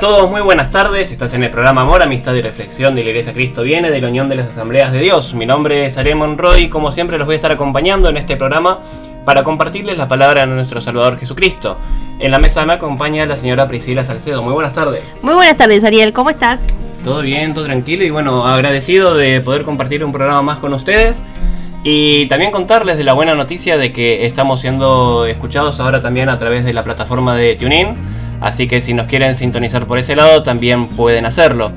a todos? Muy buenas tardes. Estás en el programa Amor, Amistad y Reflexión de la Iglesia Cristo Viene de la Unión de las Asambleas de Dios. Mi nombre es Ariel Monroy y como siempre los voy a estar acompañando en este programa para compartirles la palabra de nuestro Salvador Jesucristo. En la mesa me acompaña la señora Priscila Salcedo. Muy buenas tardes. Muy buenas tardes, Ariel. ¿Cómo estás? Todo bien, todo tranquilo y bueno, agradecido de poder compartir un programa más con ustedes. Y también contarles de la buena noticia de que estamos siendo escuchados ahora también a través de la plataforma de TuneIn. Así que si nos quieren sintonizar por ese lado, también pueden hacerlo.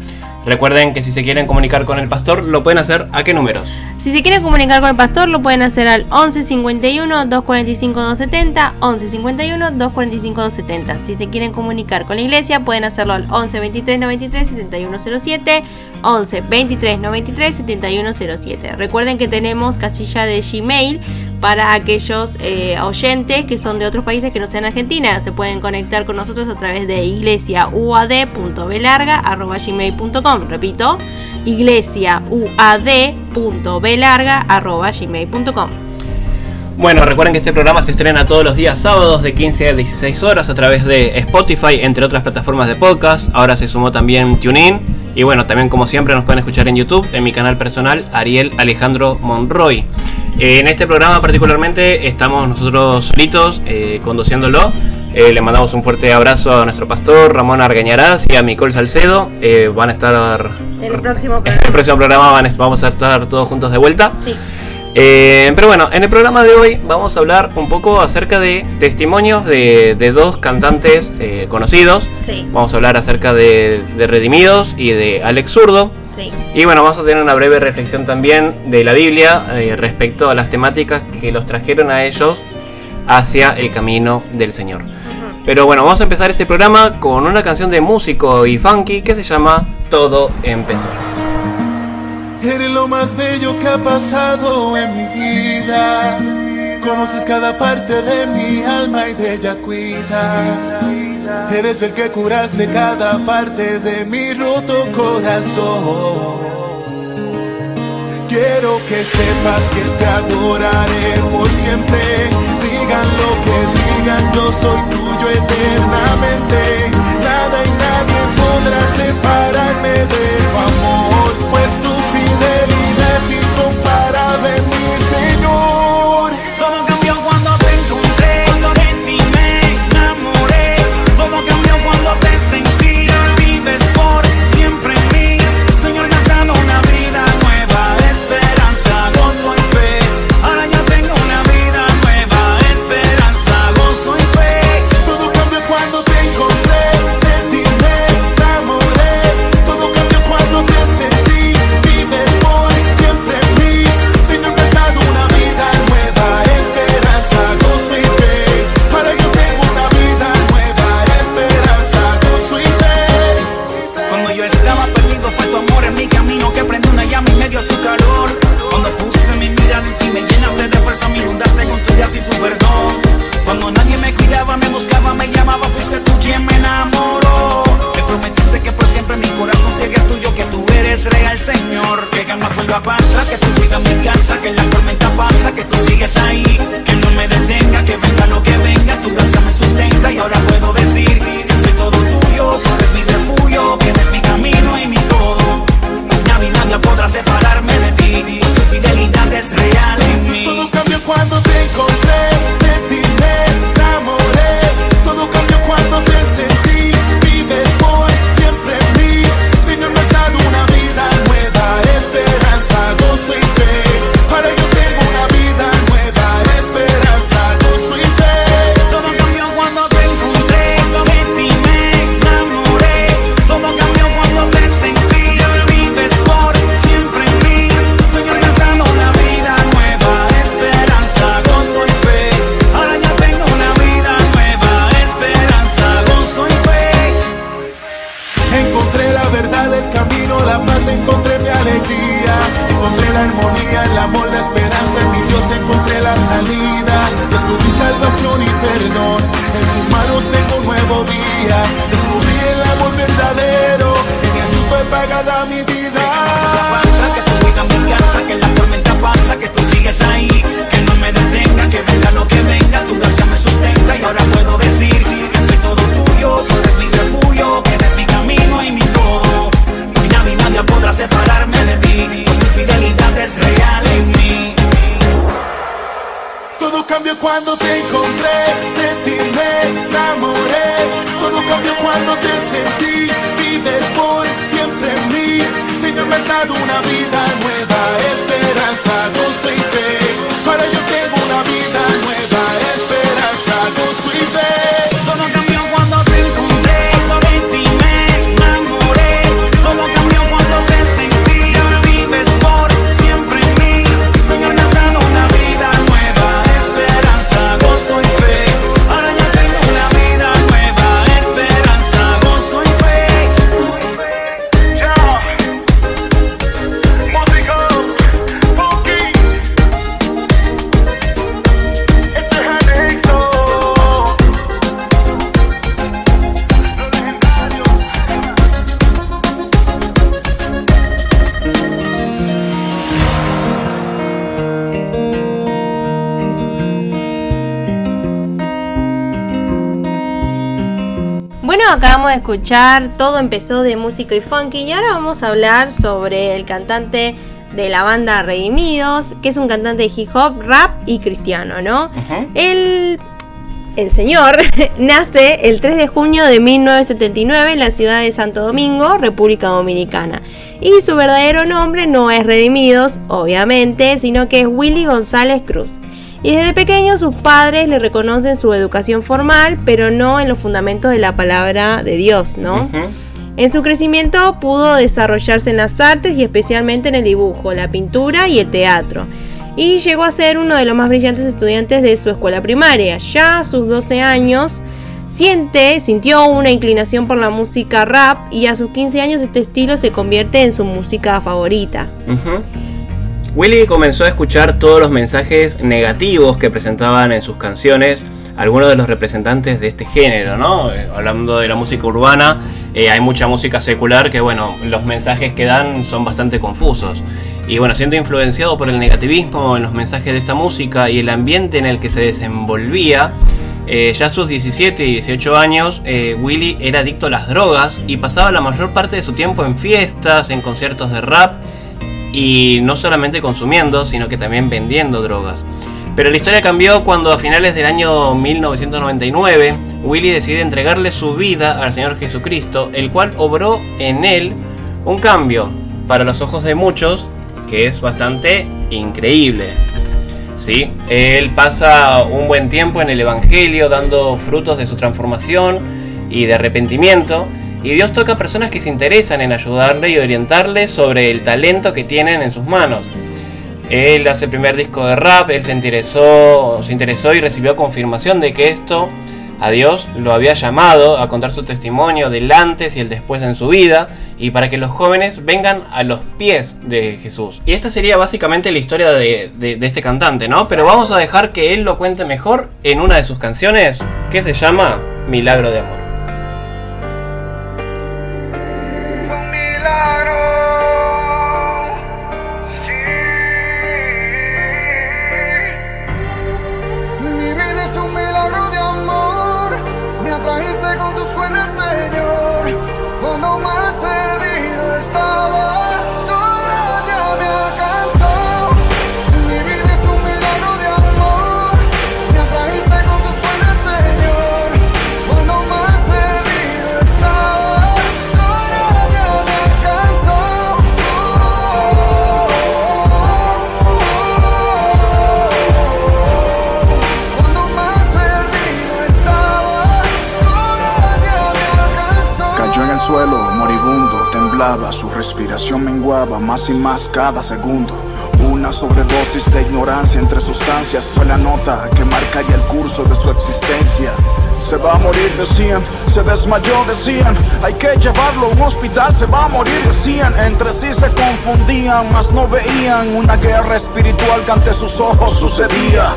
Recuerden que si se quieren comunicar con el pastor, lo pueden hacer a qué números. Si se quieren comunicar con el pastor, lo pueden hacer al 11 51 245 270, 11 51 245 270. Si se quieren comunicar con la iglesia, pueden hacerlo al 11 23 93 7107, 11 23 93 7107. Recuerden que tenemos casilla de Gmail para aquellos eh, oyentes que son de otros países que no sean Argentina. Se pueden conectar con nosotros a través de iglesiauad.belarga.gmail.com Repito, iglesiauad.belarga.gmail.com bueno, recuerden que este programa se estrena todos los días sábados de 15 a 16 horas a través de Spotify, entre otras plataformas de podcast. Ahora se sumó también TuneIn. Y bueno, también como siempre nos pueden escuchar en YouTube, en mi canal personal, Ariel Alejandro Monroy. Eh, en este programa particularmente estamos nosotros solitos eh, conduciéndolo. Eh, le mandamos un fuerte abrazo a nuestro pastor Ramón Argañarás y a Micol Salcedo. van a estar... El próximo programa. En el próximo programa vamos a estar todos juntos de vuelta. Sí. pero bueno, en el programa de hoy vamos a hablar un poco acerca de testimonios de, dos cantantes conocidos. Sí. Vamos a hablar acerca de, de Redimidos y de Alex Zurdo. Y bueno, vamos a tener una breve reflexión también de la Biblia eh, respecto a las temáticas que los trajeron a ellos hacia el camino del Señor. Pero bueno, vamos a empezar este programa con una canción de músico y funky que se llama Todo empezó. Eres lo más bello que ha pasado en mi vida. Conoces cada parte de mi alma y de ella cuida. Eres el que curaste cada parte de mi roto corazón. Quiero que sepas que te adoraré por siempre. Digan lo que digan, yo soy tuyo eternamente. Nada y nadie podrá separarme de tu amor, pues tu Me has dado una vida nueva, escuchar Todo empezó de música y funky y ahora vamos a hablar sobre el cantante de la banda Redimidos, que es un cantante de hip hop, rap y cristiano, ¿no? El, el señor nace el 3 de junio de 1979 en la ciudad de Santo Domingo, República Dominicana. Y su verdadero nombre no es Redimidos, obviamente, sino que es Willy González Cruz. Y desde pequeño sus padres le reconocen su educación formal, pero no en los fundamentos de la palabra de Dios, ¿no? En su crecimiento pudo desarrollarse en las artes y especialmente en el dibujo, la pintura y el teatro. Y llegó a ser uno de los más brillantes estudiantes de su escuela primaria. Ya a sus 12 años siente, sintió una inclinación por la música rap y a sus 15 años este estilo se convierte en su música favorita. Willy comenzó a escuchar todos los mensajes negativos que presentaban en sus canciones algunos de los representantes de este género, ¿no? Eh, Hablando de la música urbana, eh, hay mucha música secular que, bueno, los mensajes que dan son bastante confusos. Y bueno, siendo influenciado por el negativismo en los mensajes de esta música y el ambiente en el que se desenvolvía, eh, ya a sus 17 y 18 años, Willy era adicto a las drogas y pasaba la mayor parte de su tiempo en fiestas, en conciertos de rap y no solamente consumiendo, sino que también vendiendo drogas. Pero la historia cambió cuando a finales del año 1999 Willy decide entregarle su vida al Señor Jesucristo, el cual obró en él un cambio para los ojos de muchos que es bastante increíble. Sí, él pasa un buen tiempo en el Evangelio dando frutos de su transformación y de arrepentimiento. Y Dios toca a personas que se interesan en ayudarle y orientarle sobre el talento que tienen en sus manos. Él hace el primer disco de rap, él se interesó, se interesó y recibió confirmación de que esto a Dios lo había llamado a contar su testimonio del antes y el después en su vida y para que los jóvenes vengan a los pies de Jesús. Y esta sería básicamente la historia de, este cantante, ¿no? Pero vamos a dejar que él lo cuente mejor en una de sus canciones que se llama Milagro de Amor. Más y más cada segundo. Una sobredosis de ignorancia entre sustancias fue la nota que marcaría el curso de su existencia. Se va a morir, decían, se desmayó, decían, hay que llevarlo a un hospital, se va a morir, decían, entre sí se confundían, mas no veían una guerra espiritual que ante sus ojos sucedía.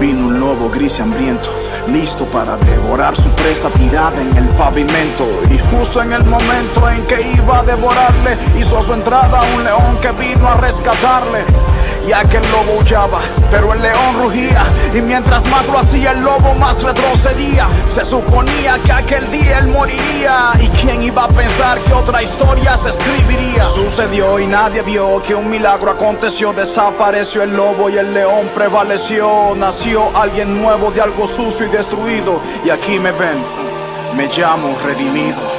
Vino un lobo gris y hambriento, listo para devorar su presa tirada en el pavimento. Y justo en el momento en que iba a devorarle, hizo su entrada un león que vino a rescatarle. Y aquel lobo huyaba, pero el león rugía y mientras más lo hacía el lobo más retrocedía. Se suponía que aquel día él moriría y quién iba a pensar que otra historia se escribiría. Sucedió y nadie vio que un milagro aconteció, desapareció el lobo y el león prevaleció. Nació alguien nuevo de algo sucio y destruido y aquí me ven, me llamo redimido.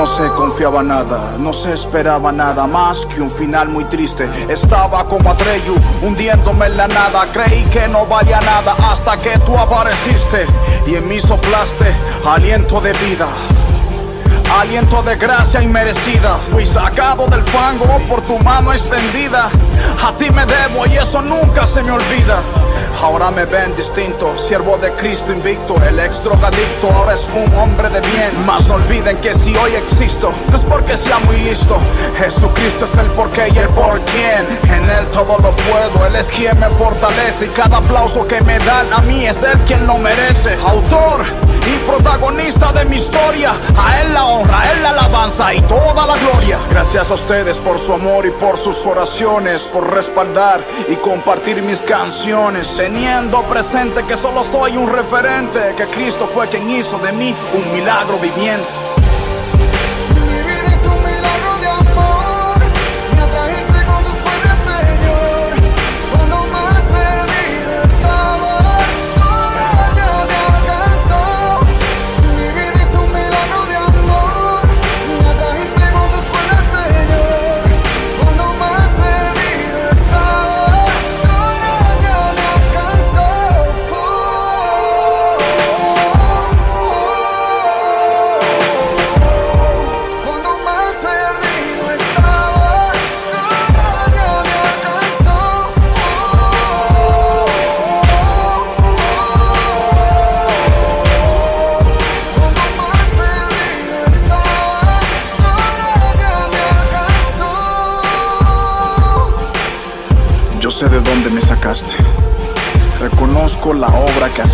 No se confiaba nada, no se esperaba nada más que un final muy triste. Estaba como Atreyu, hundiéndome en la nada. Creí que no valía nada hasta que tú apareciste y en mí soplaste aliento de vida. Aliento de gracia inmerecida. Fui sacado del fango por tu mano extendida. A ti me debo y eso nunca se me olvida. Ahora me ven distinto, siervo de Cristo invicto. El ex drogadicto ahora es un hombre de bien. Mas no olviden que si hoy existo, no es porque sea muy listo. Jesucristo es el porqué y el por quién. En él todo lo puedo, él es quien me fortalece. Y cada aplauso que me dan a mí es él quien lo merece. Autor y protagonista de mi historia. A Él la honra, a Él la alabanza y toda la gloria. Gracias a ustedes por su amor y por sus oraciones, por respaldar y compartir mis canciones. Teniendo presente que solo soy un referente, que Cristo fue quien hizo de mí un milagro viviente.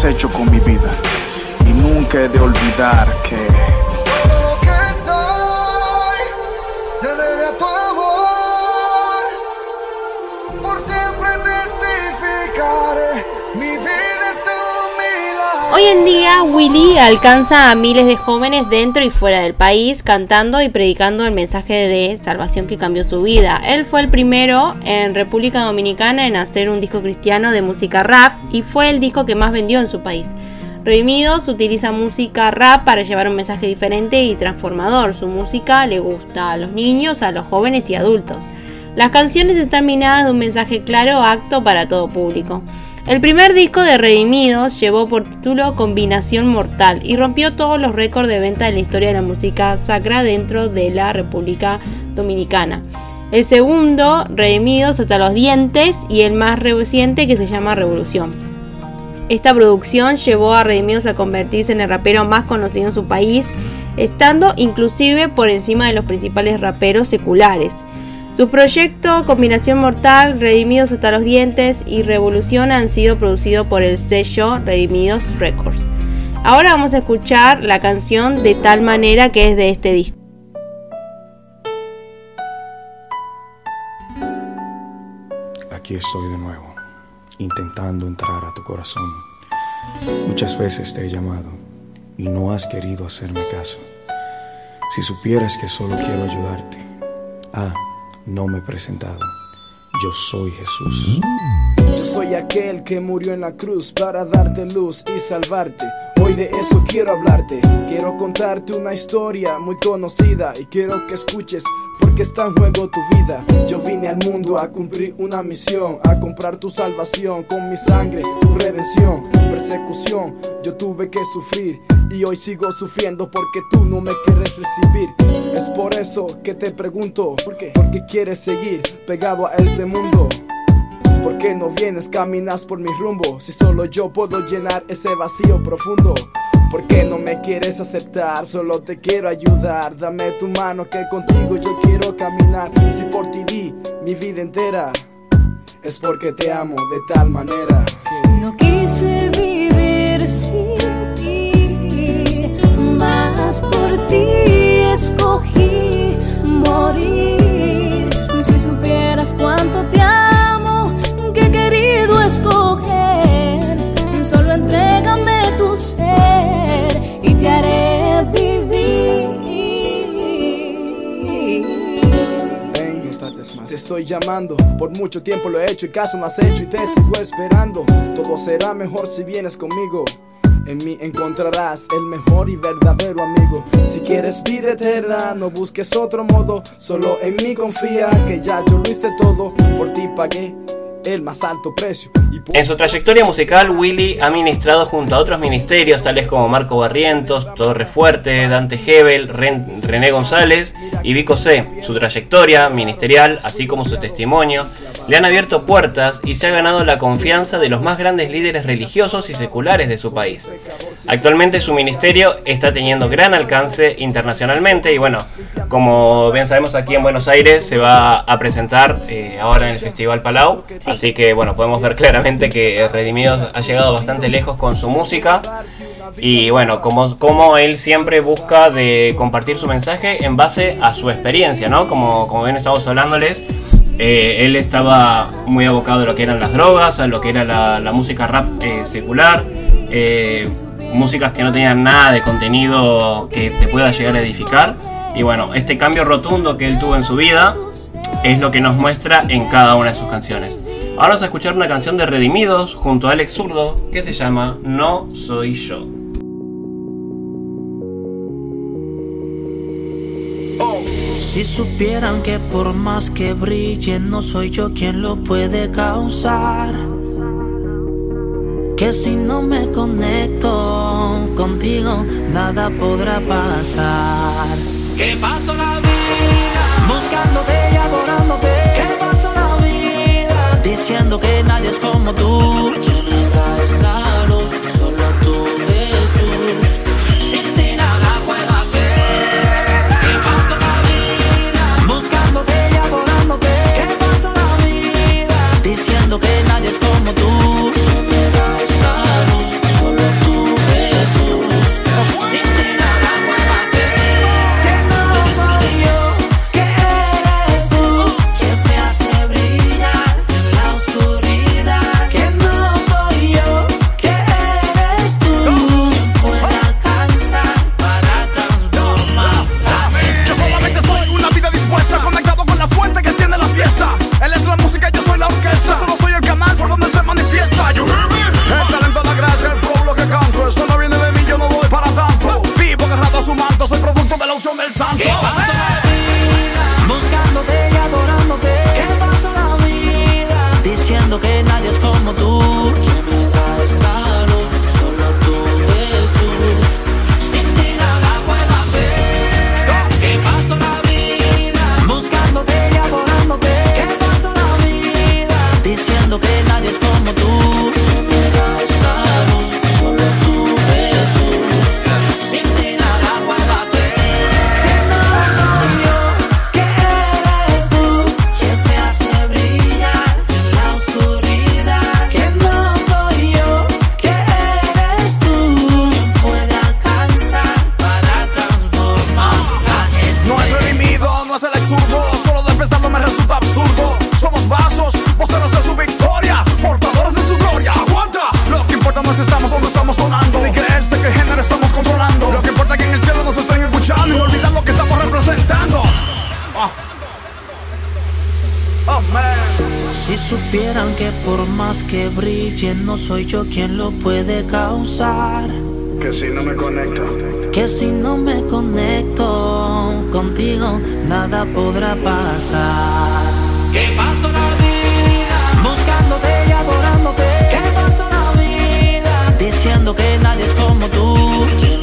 Hecho con mi vida. Y nunca he de olvidar alcanza a miles de jóvenes dentro y fuera del país cantando y predicando el mensaje de salvación que cambió su vida. Él fue el primero en República Dominicana en hacer un disco cristiano de música rap y fue el disco que más vendió en su país. Redimidos utiliza música rap para llevar un mensaje diferente y transformador. Su música le gusta a los niños, a los jóvenes y adultos. Las canciones están minadas de un mensaje claro, acto para todo público. El primer disco de Redimidos llevó por título Combinación Mortal y rompió todos los récords de venta de la historia de la música sacra dentro de la República Dominicana. El segundo, Redimidos hasta los dientes, y el más reciente que se llama Revolución. Esta producción llevó a Redimidos a convertirse en el rapero más conocido en su país, estando inclusive por encima de los principales raperos seculares. Su proyecto Combinación Mortal, Redimidos hasta los dientes y Revolución han sido producidos por el sello Redimidos Records. Ahora vamos a escuchar la canción de tal manera que es de este disco. Aquí estoy de nuevo, intentando entrar a tu corazón. Muchas veces te he llamado y no has querido hacerme caso. Si supieras que solo quiero ayudarte. Ah, no me he presentado. Yo soy Jesús. Yo soy aquel que murió en la cruz para darte luz y salvarte. Hoy de eso quiero hablarte. Quiero contarte una historia muy conocida y quiero que escuches porque está en juego tu vida. Yo vine al mundo a cumplir una misión, a comprar tu salvación con mi sangre, tu redención, persecución. Yo tuve que sufrir y hoy sigo sufriendo porque tú no me quieres recibir. Es por eso que te pregunto, ¿por qué? Porque quieres seguir pegado a este mundo. ¿Por qué no vienes, caminas por mi rumbo? Si solo yo puedo llenar ese vacío profundo. ¿Por qué no me quieres aceptar? Solo te quiero ayudar. Dame tu mano que contigo yo quiero caminar. Si por ti di mi vida entera, es porque te amo de tal manera que No quise vivir sin ti, más por ti escogí morir. Si supieras cuánto te amo, que he querido escoger, solo entrégame tu ser y te haré vivir. Ven. Te estoy llamando, por mucho tiempo lo he hecho y caso no has hecho y te sigo esperando. Todo será mejor si vienes conmigo. En mí encontrarás el mejor y verdadero amigo. Si quieres vida eterna, no busques otro modo. Solo en mí confía que ya yo lo hice todo. Por ti pagué el más alto precio. Y por En su trayectoria musical, Willy ha ministrado junto a otros ministerios tales como Marco Barrientos, Torre Fuerte, Dante Hebel, Ren- René González y Vico C. Su trayectoria ministerial, así como su testimonio, le han abierto puertas y se ha ganado la confianza de los más grandes líderes religiosos y seculares de su país. Actualmente su ministerio está teniendo gran alcance internacionalmente y bueno, como bien sabemos aquí en Buenos Aires se va a presentar eh, ahora en el Festival Palau, Sí. Así que bueno, podemos ver claramente que Redimidos ha llegado bastante lejos con su música y bueno, como, como él siempre busca de compartir su mensaje en base a su experiencia, ¿no? Como, como bien estamos hablándoles, eh, él estaba muy abocado a lo que eran las drogas, a lo que era la, la música rap eh, secular, eh, músicas que no tenían nada de contenido que te pueda llegar a edificar. Y bueno, este cambio rotundo que él tuvo en su vida es lo que nos muestra en cada una de sus canciones. Ahora vamos a escuchar una canción de Redimidos junto a Alex Zurdo que se llama No Soy Yo. Si supieran que por más que brille no soy yo quien lo puede causar. Que si no me conecto contigo nada podrá pasar. ¿Qué pasó la vida? Buscándote y adorándote. Diciendo que nadie es como tú. ¿Quién me da esa luz? Solo tú, Jesús. Sin ti nada puedo hacer. ¿Qué pasó la vida? Buscándote y adorándote. ¿Qué pasó la vida? Diciendo que nadie es como tú. Más que brille no soy yo quien lo puede causar. Que si no me conecto, Que si no me conecto contigo nada podrá pasar. ¿Qué pasó la vida? Buscándote y adorándote. ¿Qué pasó la vida? Diciendo que nadie es como tú.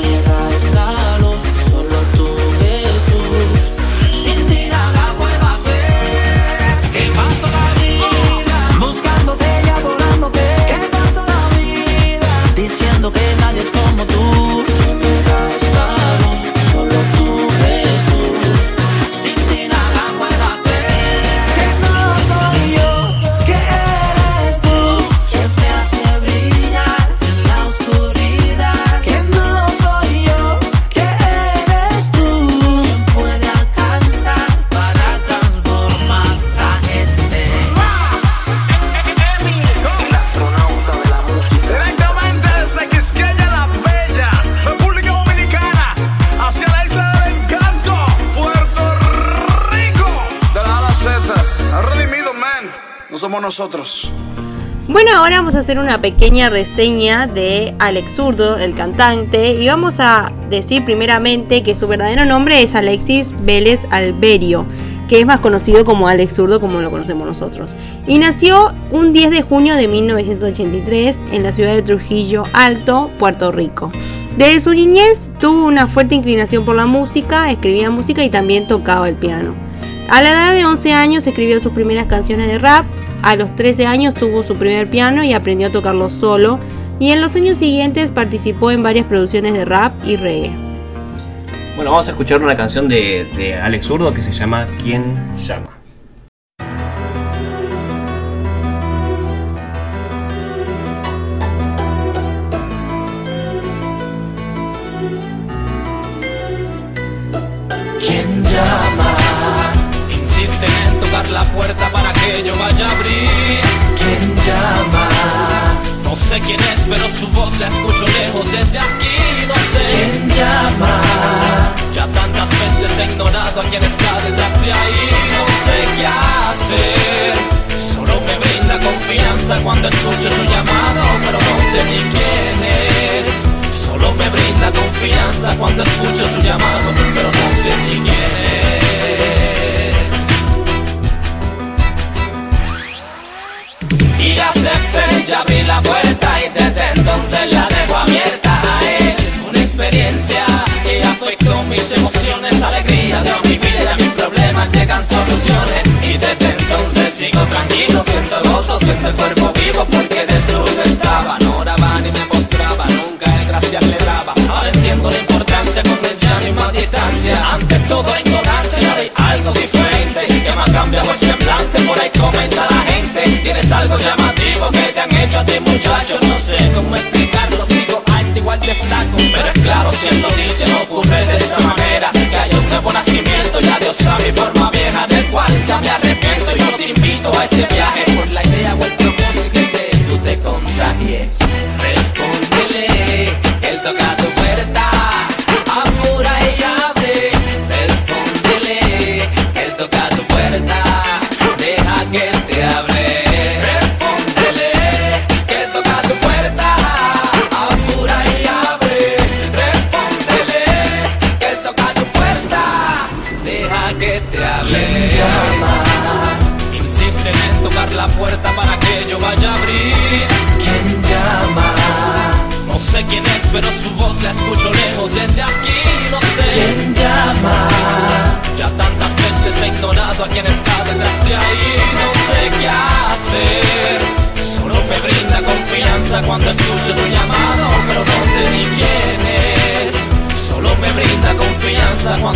Nosotros. Bueno, ahora vamos a hacer una pequeña reseña de Alex Zurdo, el cantante, y vamos a decir primeramente que su verdadero nombre es Alexis Vélez Alberio, que es más conocido como Alex Zurdo como lo conocemos nosotros. Y nació un 10 de junio de 1983 en la ciudad de Trujillo Alto, Puerto Rico. Desde su niñez tuvo una fuerte inclinación por la música, escribía música y también tocaba el piano. A la edad de 11 años escribió sus primeras canciones de rap, a los 13 años tuvo su primer piano y aprendió a tocarlo solo, y en los años siguientes participó en varias producciones de rap y reggae. Bueno, vamos a escuchar una canción de, Alex Zurdo que se llama ¿Quién llama? Sé quién es, pero su voz la escucho lejos desde aquí. No sé quién llama. Ya tantas veces he ignorado a quien está detrás de ahí. No sé qué hacer. Solo me brinda confianza cuando escucho su llamado, pero no sé ni quién es. Solo me brinda confianza cuando escucho su llamado, pero no sé ni quién es. Y acepté, ya abrí la puerta y desde entonces la dejo abierta a él. Una experiencia que afectó mis emociones, alegría de mi vida y a mis problemas llegan soluciones. Y desde entonces sigo tranquilo, siento gozo, siento el cuerpo vivo porque destruido estaba. No oraba ni me mostraba, nunca el gracias le daba. Ahora entiendo la importancia cuando ya hay más distancia. Ante todo ignorancia, hay algo diferente que me ha cambiado el semblante. Por ahí comenta la gente, tienes algo llamativo que te han hecho a ti muchacho. No sé cómo explicarlo, sigo alto igual de flaco. Pero es claro, si él lo dice, no ocurre de esa manera. Que hay un nuevo nacimiento y adiós a mi forma vieja, del cual ya me arrepiento. Y yo te invito a este viaje por la idea o el propósito de que tú te contagies. Respóndele, él toca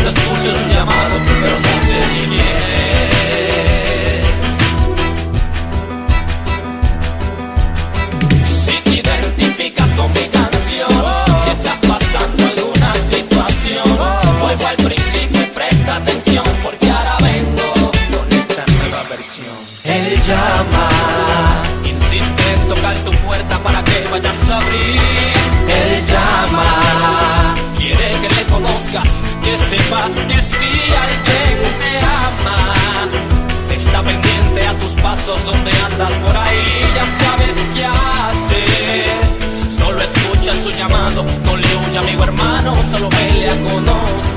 confianza cuando escucho su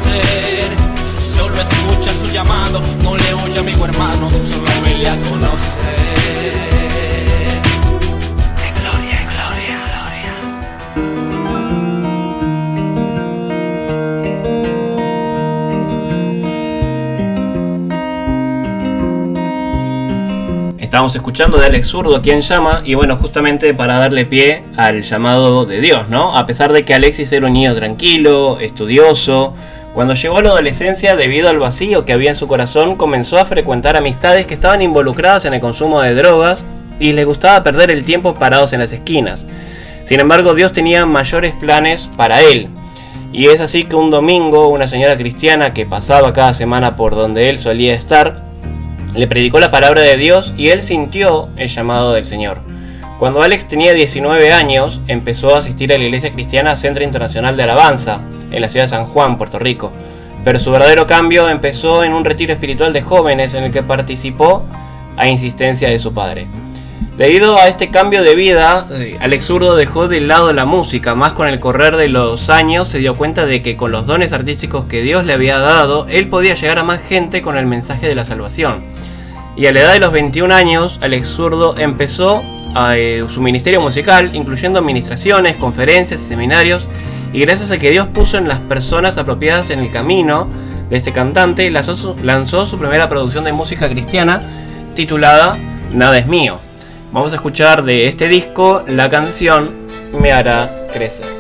conocer. Solo escucha su llamado, no le huya amigo hermano, solo vele a conocer. De gloria, gloria, gloria. Estábamos escuchando de Alex Zurdo, quien llama, y bueno, justamente para darle pie al llamado de Dios, ¿no? A pesar de que Alexis era un niño tranquilo, estudioso, cuando llegó a la adolescencia, debido al vacío que había en su corazón, comenzó a frecuentar amistades que estaban involucradas en el consumo de drogas y le gustaba perder el tiempo parados en las esquinas. Sin embargo, Dios tenía mayores planes para él. Y es así que un domingo una señora cristiana que pasaba cada semana por donde él solía estar, le predicó la palabra de Dios y él sintió el llamado del Señor. Cuando Alex tenía 19 años, empezó a asistir a la iglesia cristiana Centro Internacional de Alabanza, en la ciudad de San Juan, Puerto Rico. Pero su verdadero cambio empezó en un retiro espiritual de jóvenes en el que participó a insistencia de su padre. Debido a este cambio de vida, Alex Zurdo dejó de lado la música, más con el correr de los años se dio cuenta de que con los dones artísticos que Dios le había dado, él podía llegar a más gente con el mensaje de la salvación. Y a la edad de los 21 años, Alex Zurdo empezó eh, su ministerio musical, incluyendo administraciones, conferencias y seminarios, y gracias a que Dios puso en las personas apropiadas en el camino de este cantante, lanzó su primera producción de música cristiana titulada Nada es mío. Vamos a escuchar de este disco la canción Me hará crecer.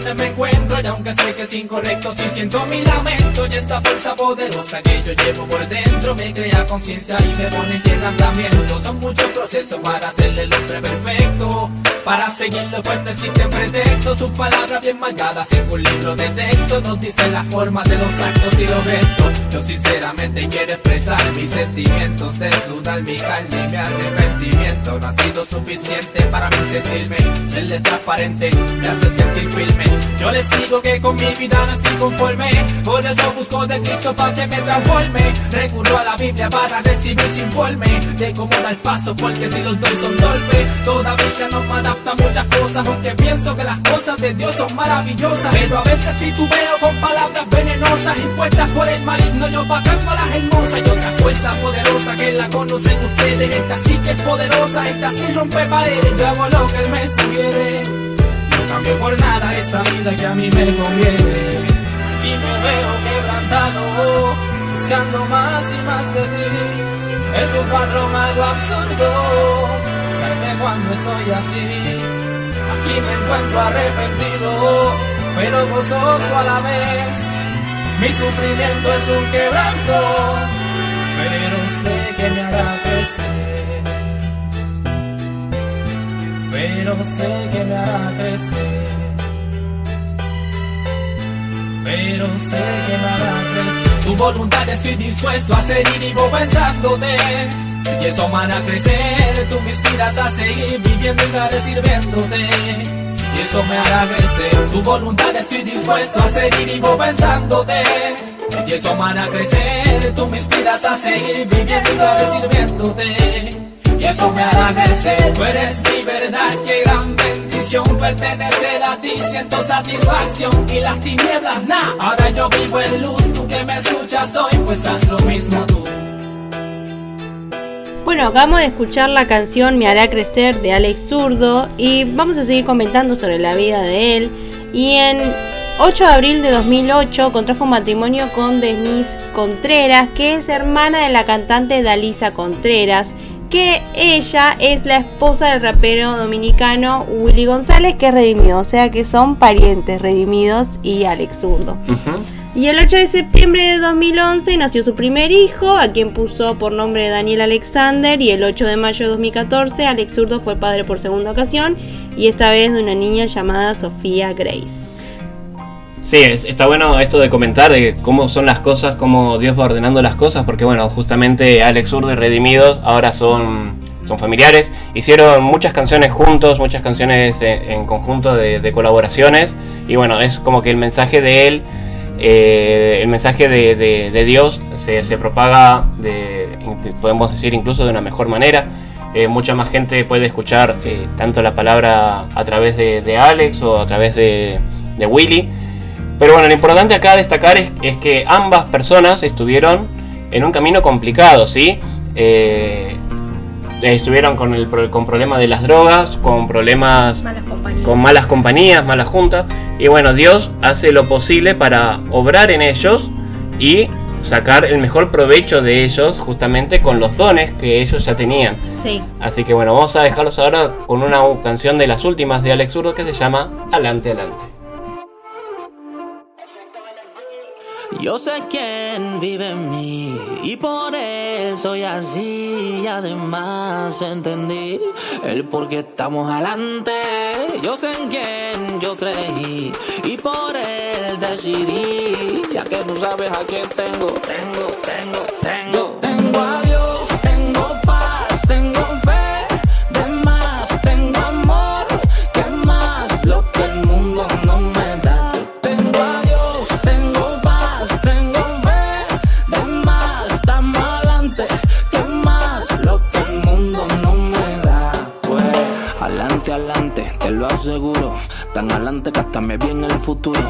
Situaciones me encuentro Y aunque sé que es incorrecto, si siento mi lamento Y esta fuerza poderosa que yo llevo por dentro Me crea conciencia y me pone en quebrantamiento Son muchos procesos para hacerle el hombre perfecto Para seguirlo no existen pretextos Sus palabras bien marcadas en un libro de texto Nos dicen las formas de los actos y los gestos. Yo sinceramente quiero expresar mis sentimientos Desnudar mi carne y mi arrepentimiento. No ha sido suficiente para mí sentirme Serle transparente me hace sentir firme. Yo les digo que con mi vida no estoy conforme. Por eso busco de Cristo para que me transforme. Recurro a la Biblia para recibir su informe De cómo dar paso porque si los doy son golpe Todavía no me adapta a muchas cosas Aunque pienso que las cosas de Dios son maravillosas. Pero a veces titubeo con palabras venenosas Impuestas por el maligno yo pagando a las hermosas. Y otra fuerza poderosa que la conocen ustedes Esta sí que es poderosa, esta sí rompe paredes. Yo hago lo que él me sugiere cambio por nada esa vida que a mí me conviene. Aquí me veo quebrantado Buscando más y más de ti. Es un patrón algo absurdo Buscarte cuando estoy así. Aquí me encuentro arrepentido Pero gozoso a la vez. Mi sufrimiento es un quebranto Pero sé que me hará crecer pero sé que me hará crecer. Pero sé que me hará crecer. Tu voluntad estoy dispuesto a y vivo pensándote. Y eso me hará crecer. Tú me inspiras a seguir viviendo y daré sirviéndote. Y eso me hará crecer. Tu voluntad estoy dispuesto a y vivo pensándote. Y eso me hará crecer. Tú me inspiras a seguir viviendo y sirviéndote y eso me hará crecer. Tú eres mi verdad, qué gran bendición pertenecer a ti. Siento satisfacción y las tinieblas, nah. Ahora yo vivo en luz, tú que me escuchas hoy, pues haz lo mismo tú. Bueno, acabamos de escuchar la canción Me hará crecer de Alex Zurdo y vamos a seguir comentando sobre la vida de él. Y en 8 de abril de 2008 contrajo matrimonio con Denise Contreras, que es hermana de la cantante Dalisa Contreras que ella es la esposa del rapero dominicano Willy González, que es redimido, o sea que son parientes redimidos y Alex Zurdo. Y el 8 de septiembre de 2011 nació su primer hijo, a quien puso por nombre Daniel Alexander, y el 8 de mayo de 2014 Alex Zurdo fue padre por segunda ocasión, y esta vez de una niña llamada Sofía Grace. Sí, es- está bueno esto de comentar de cómo son las cosas, cómo Dios va ordenando las cosas, porque bueno, justamente Alex Zurdo y Redimidos ahora son, son familiares, hicieron muchas canciones juntos, muchas canciones en, conjunto de, colaboraciones, y bueno, es como que el mensaje de él, eh, el mensaje de, de- Dios se, se propaga, de, podemos decir incluso de una mejor manera. eh, mucha más gente puede escuchar eh, tanto la palabra a través de, de Alex o a través de, de Willy. Pero bueno, lo importante acá destacar es, es que ambas personas estuvieron en un camino complicado, ¿sí? Eh, estuvieron con el con problemas de las drogas, con problemas Malas con malas compañías, malas juntas. Y bueno, Dios hace lo posible para obrar en ellos y sacar el mejor provecho de ellos justamente con los dones que ellos ya tenían. Sí. Así que bueno, vamos a dejarlos ahora con una canción de las últimas de Alex Zurdo que se llama Alante, Alante. Yo sé quién vive en mí y por él soy así y además entendí el por qué estamos adelante. Yo sé en quién yo creí y por él decidí, ya que tú sabes a quién tengo, tengo, tengo, tengo. Lo aseguro. Tan adelante que hasta me vi en el futuro.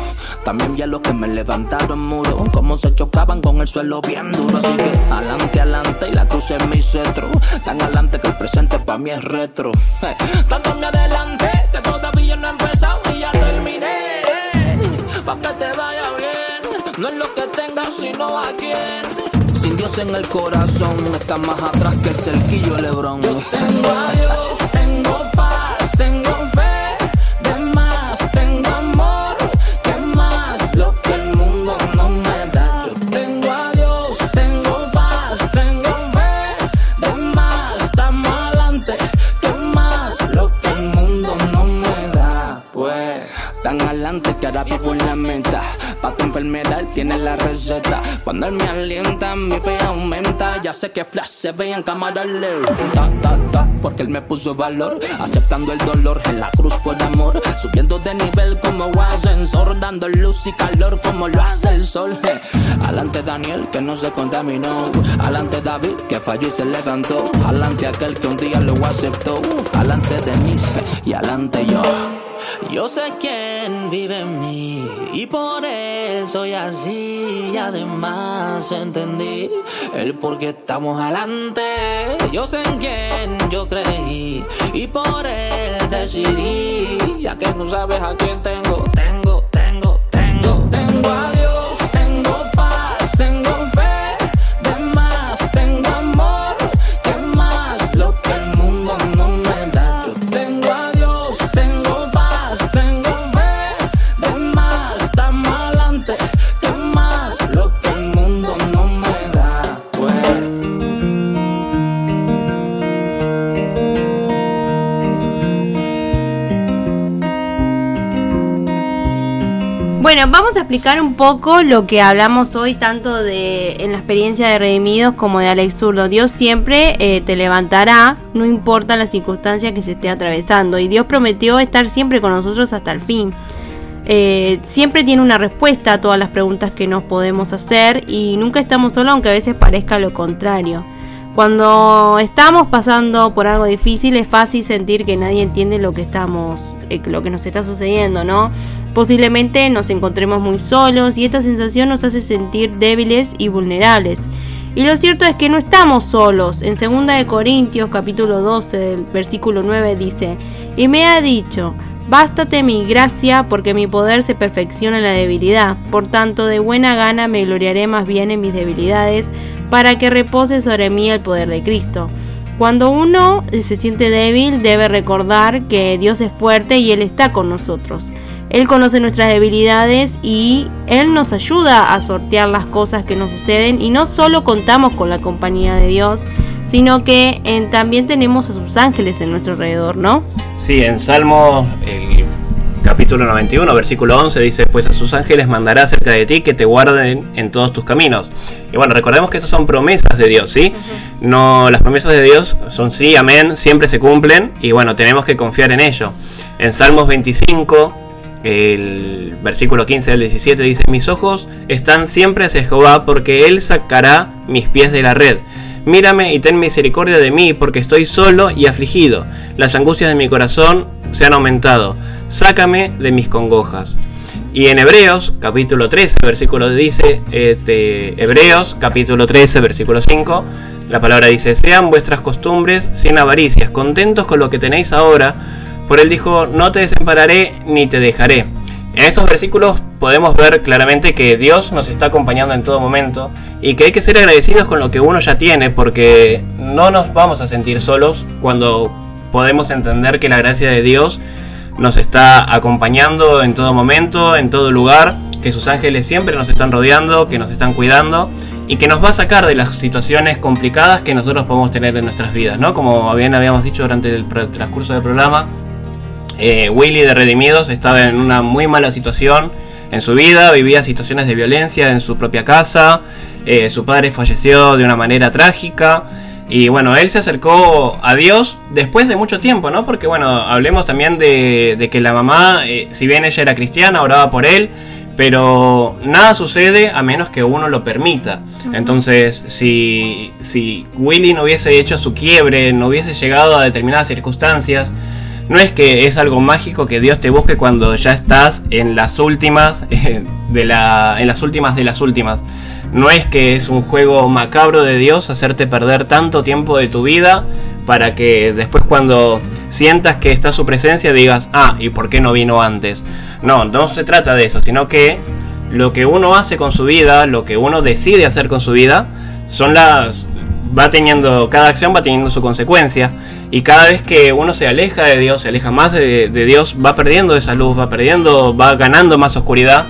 También vi a los que me levantaron muro. Como se chocaban con el suelo bien duro. Así que adelante, adelante y la cruz es mi cetro. Tan adelante que el presente para mí es retro. Eh, Tanto me adelante que todavía no he empezado y ya terminé. Pa' que te vaya bien. No es lo que tengas, sino a quién. Sin Dios en el corazón, está más atrás que el cerquillo Lebrón. Yo vivo en la meta. Pa' tu enfermedad tiene la receta. Cuando él me alienta, mi fe aumenta. Ya sé que Flash se ve en cámara lenta. Ta, ta, porque él me puso valor. Aceptando el dolor en la cruz por amor. Subiendo de nivel como ascensor. Dando luz y calor como lo hace el sol. Alante Daniel que no se contaminó. Alante David que falló y se levantó. Alante aquel que un día lo aceptó. Alante Denise y alante yo. Yo sé quién vive en mí y por él soy así. Y además entendí el por qué estamos adelante. Yo sé en quién yo creí y por él decidí, ya que no sabes a quién tengo, tengo, tengo, tengo, tengo explicar un poco lo que hablamos hoy, tanto de en la experiencia de Redimidos como de Alex Zurdo. Dios siempre eh, te levantará, no importa la circunstancia que se esté atravesando. Y Dios prometió estar siempre con nosotros hasta el fin. Eh, siempre tiene una respuesta a todas las preguntas que nos podemos hacer y nunca estamos solos, aunque a veces parezca lo contrario. Cuando estamos pasando por algo difícil es fácil sentir que nadie entiende lo que estamos, eh, lo que nos está sucediendo, ¿no? Posiblemente nos encontremos muy solos y esta sensación nos hace sentir débiles y vulnerables. Y lo cierto es que no estamos solos. En 2 de Corintios capítulo 12, del versículo 9 dice, "Y me ha dicho: Bástate mi gracia, porque mi poder se perfecciona en la debilidad. Por tanto, de buena gana me gloriaré más bien en mis debilidades, para que repose sobre mí el poder de Cristo. Cuando uno se siente débil, debe recordar que Dios es fuerte y Él está con nosotros. Él conoce nuestras debilidades y Él nos ayuda a sortear las cosas que nos suceden y no solo contamos con la compañía de Dios, sino que también tenemos a sus ángeles en nuestro alrededor, ¿no? Sí, en Salmo el capítulo 91, versículo 11 dice, pues a sus ángeles mandará cerca de ti que te guarden en todos tus caminos. Y bueno, recordemos que estas son promesas de Dios, ¿sí? No, las promesas de Dios son sí, amén, siempre se cumplen y bueno, tenemos que confiar en ello. En Salmos 25, el versículo 15 al 17 dice, mis ojos están siempre hacia Jehová porque Él sacará mis pies de la red. Mírame y ten misericordia de mí, porque estoy solo y afligido. Las angustias de mi corazón se han aumentado. Sácame de mis congojas. Y en Hebreos, capítulo 13, versículo dice, este, Hebreos, capítulo 13, versículo 5, la palabra dice, sean vuestras costumbres sin avaricias, contentos con lo que tenéis ahora, por él dijo, no te desampararé ni te dejaré. En estos versículos podemos ver claramente que Dios nos está acompañando en todo momento y que hay que ser agradecidos con lo que uno ya tiene porque no nos vamos a sentir solos cuando podemos entender que la gracia de Dios nos está acompañando en todo momento, en todo lugar, que sus ángeles siempre nos están rodeando, que nos están cuidando y que nos va a sacar de las situaciones complicadas que nosotros podemos tener en nuestras vidas, ¿no? Como bien habíamos dicho durante el transcurso del programa, eh, Willy de Redimidos estaba en una muy mala situación en su vida, vivía situaciones de violencia en su propia casa, eh, su padre falleció de una manera trágica y bueno, él se acercó a Dios después de mucho tiempo, ¿no? Porque bueno, hablemos también de, de que la mamá, eh, si bien ella era cristiana, oraba por él, pero nada sucede a menos que uno lo permita. Entonces, si, si Willy no hubiese hecho su quiebre, no hubiese llegado a determinadas circunstancias, no es que es algo mágico que Dios te busque cuando ya estás en las últimas eh, de la en las últimas de las últimas. No es que es un juego macabro de Dios hacerte perder tanto tiempo de tu vida para que después cuando sientas que está su presencia digas, "Ah, ¿y por qué no vino antes?" No, no se trata de eso, sino que lo que uno hace con su vida, lo que uno decide hacer con su vida, son las va teniendo, cada acción va teniendo su consecuencia. Y cada vez que uno se aleja de Dios, se aleja más de, Dios, va perdiendo esa luz, va perdiendo, va ganando más oscuridad.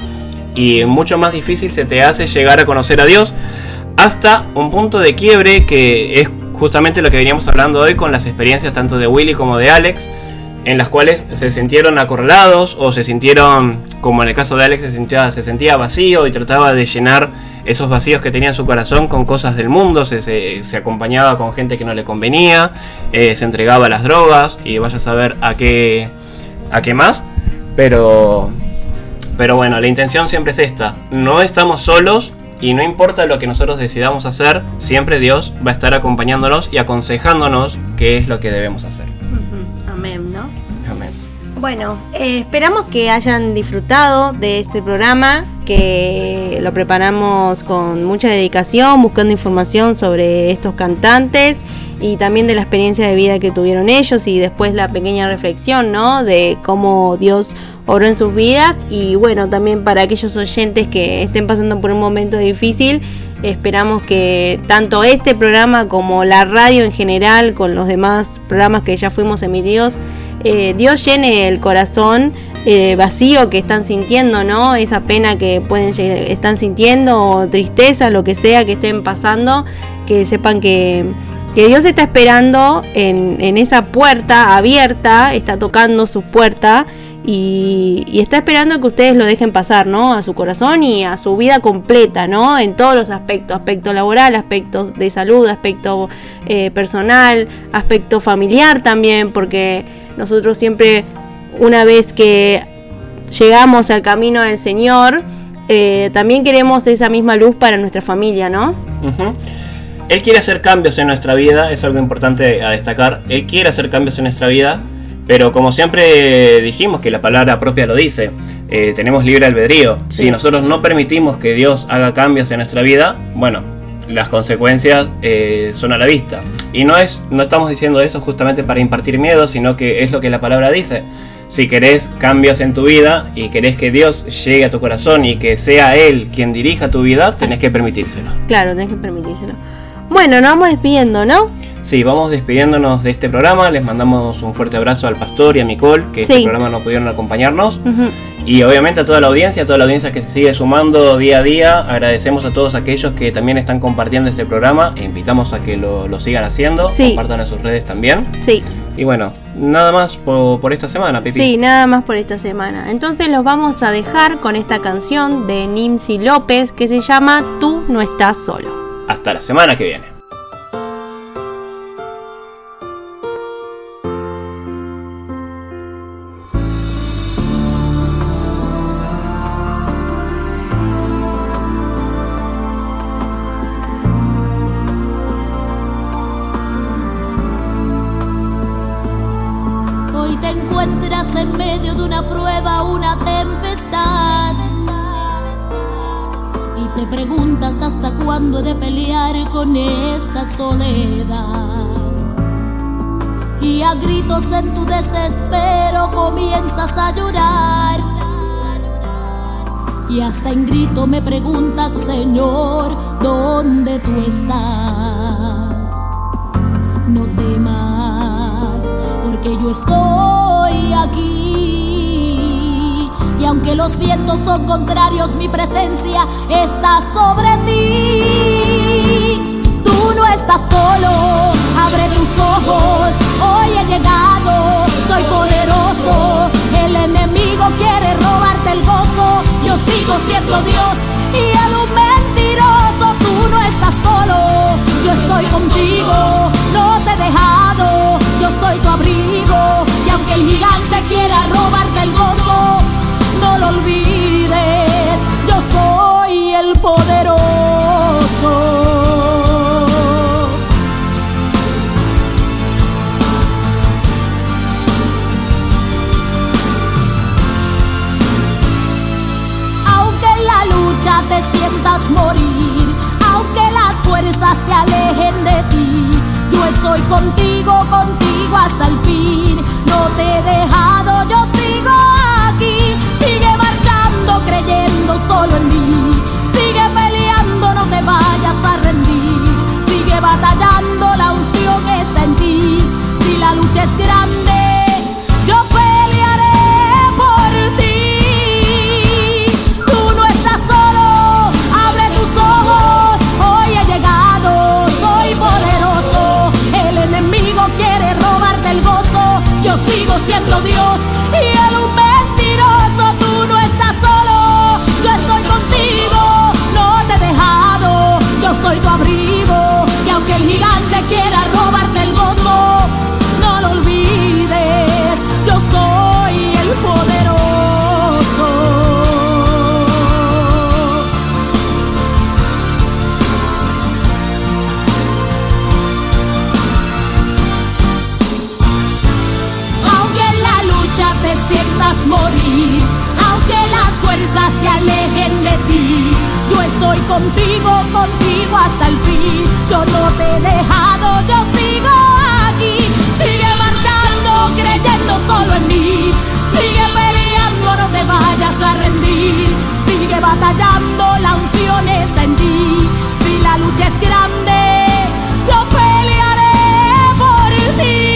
Y mucho más difícil se te hace llegar a conocer a Dios. Hasta un punto de quiebre que es justamente lo que veníamos hablando hoy con las experiencias tanto de Willy como de Alex. En las cuales se sintieron acorralados o se sintieron, como en el caso de Alex, se sentía, se sentía vacío y trataba de llenar esos vacíos que tenía en su corazón con cosas del mundo, se, se- acompañaba con gente que no le convenía, eh, se entregaba a las drogas y vaya a saber a qué, a qué más. Pero, pero bueno, la intención siempre es esta, no estamos solos y no importa lo que nosotros decidamos hacer, siempre Dios va a estar acompañándonos y aconsejándonos qué es lo que debemos hacer. Amén, ¿no? Bueno, eh, esperamos que hayan disfrutado de este programa, que lo preparamos con mucha dedicación, buscando información sobre estos cantantes y también de la experiencia de vida que tuvieron ellos y después la pequeña reflexión, ¿no? De cómo Dios obró en sus vidas y bueno, también para aquellos oyentes que estén pasando por un momento difícil, esperamos que tanto este programa como la radio en general, con los demás programas que ya fuimos emitidos, eh, Dios llene el corazón eh, vacío que están sintiendo, ¿no? Esa pena que pueden están sintiendo, o tristeza, lo que sea que estén pasando, que sepan que, que Dios está esperando en, en esa puerta abierta, está tocando su puerta y, está esperando que ustedes lo dejen pasar, ¿no? A su corazón y a su vida completa, ¿no? En todos los aspectos, aspecto laboral, aspectos de salud, aspecto eh, personal, aspecto familiar también, porque nosotros siempre, una vez que llegamos al camino del Señor, eh, también queremos esa misma luz para nuestra familia, ¿no? Él quiere hacer cambios en nuestra vida, es algo importante a destacar. Él quiere hacer cambios en nuestra vida, pero como siempre dijimos que la palabra propia lo dice, eh, tenemos libre albedrío. Sí. Si nosotros no permitimos que Dios haga cambios en nuestra vida, bueno, las consecuencias eh, son a la vista. Y no, es, no estamos diciendo eso justamente para impartir miedo, sino que es lo que la palabra dice. Si querés cambios en tu vida y querés que Dios llegue a tu corazón y que sea Él quien dirija tu vida, tenés Así. que permitírselo. Claro, tenés que permitírselo. Bueno, nos vamos despidiendo, ¿no? Sí, vamos despidiéndonos de este programa. Les mandamos un fuerte abrazo al pastor y a Nicole, que Sí. este programa no pudieron acompañarnos. Ujú. Y obviamente a toda la audiencia, a toda la audiencia que se sigue sumando día a día. Agradecemos a todos aquellos que también están compartiendo este programa. E invitamos a que lo, lo sigan haciendo. Sí. Compartan en sus redes también. Sí, Y bueno, nada más por, por esta semana, Pipi. sí, nada más por esta semana. Entonces los vamos a dejar con esta canción de Nimsi López que se llama Tú no estás solo. Hasta la semana que viene. Cuándo he de pelear con esta soledad. Y a gritos en tu desespero comienzas a llorar. Y hasta en grito me preguntas, Señor, ¿dónde tú estás? No temas, porque yo estoy aquí. Aunque los vientos son contrarios, mi presencia está sobre ti. Tú no estás solo, abre tus ojos, hoy he llegado, soy poderoso. El enemigo quiere robarte el gozo, yo sigo siendo Dios y él un mentiroso. Tú no estás solo, yo estoy contigo, no te he dejado, yo soy tu abrigo. Y aunque el gigante quiera robarte el gozo, yo estoy contigo, contigo hasta el fin. Yo no te he dejado, yo sigo aquí. Sigue marchando, creyendo solo en mí. Sigue peleando, no te vayas a rendir. Sigue batallando, la unción está en ti. Si la lucha es grande, yo pelearé por ti.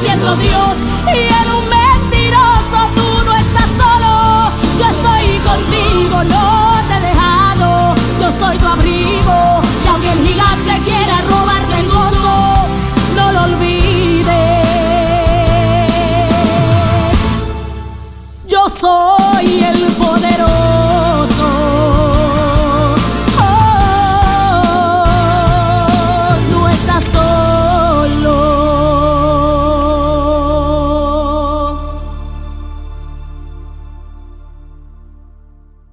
siendo Dios y en un mentiroso tú no estás solo. Yo estoy contigo, no te he dejado. Yo soy tu abrigo y aunque el gigante quiera robarte el gozo, no lo olvides. Yo soy.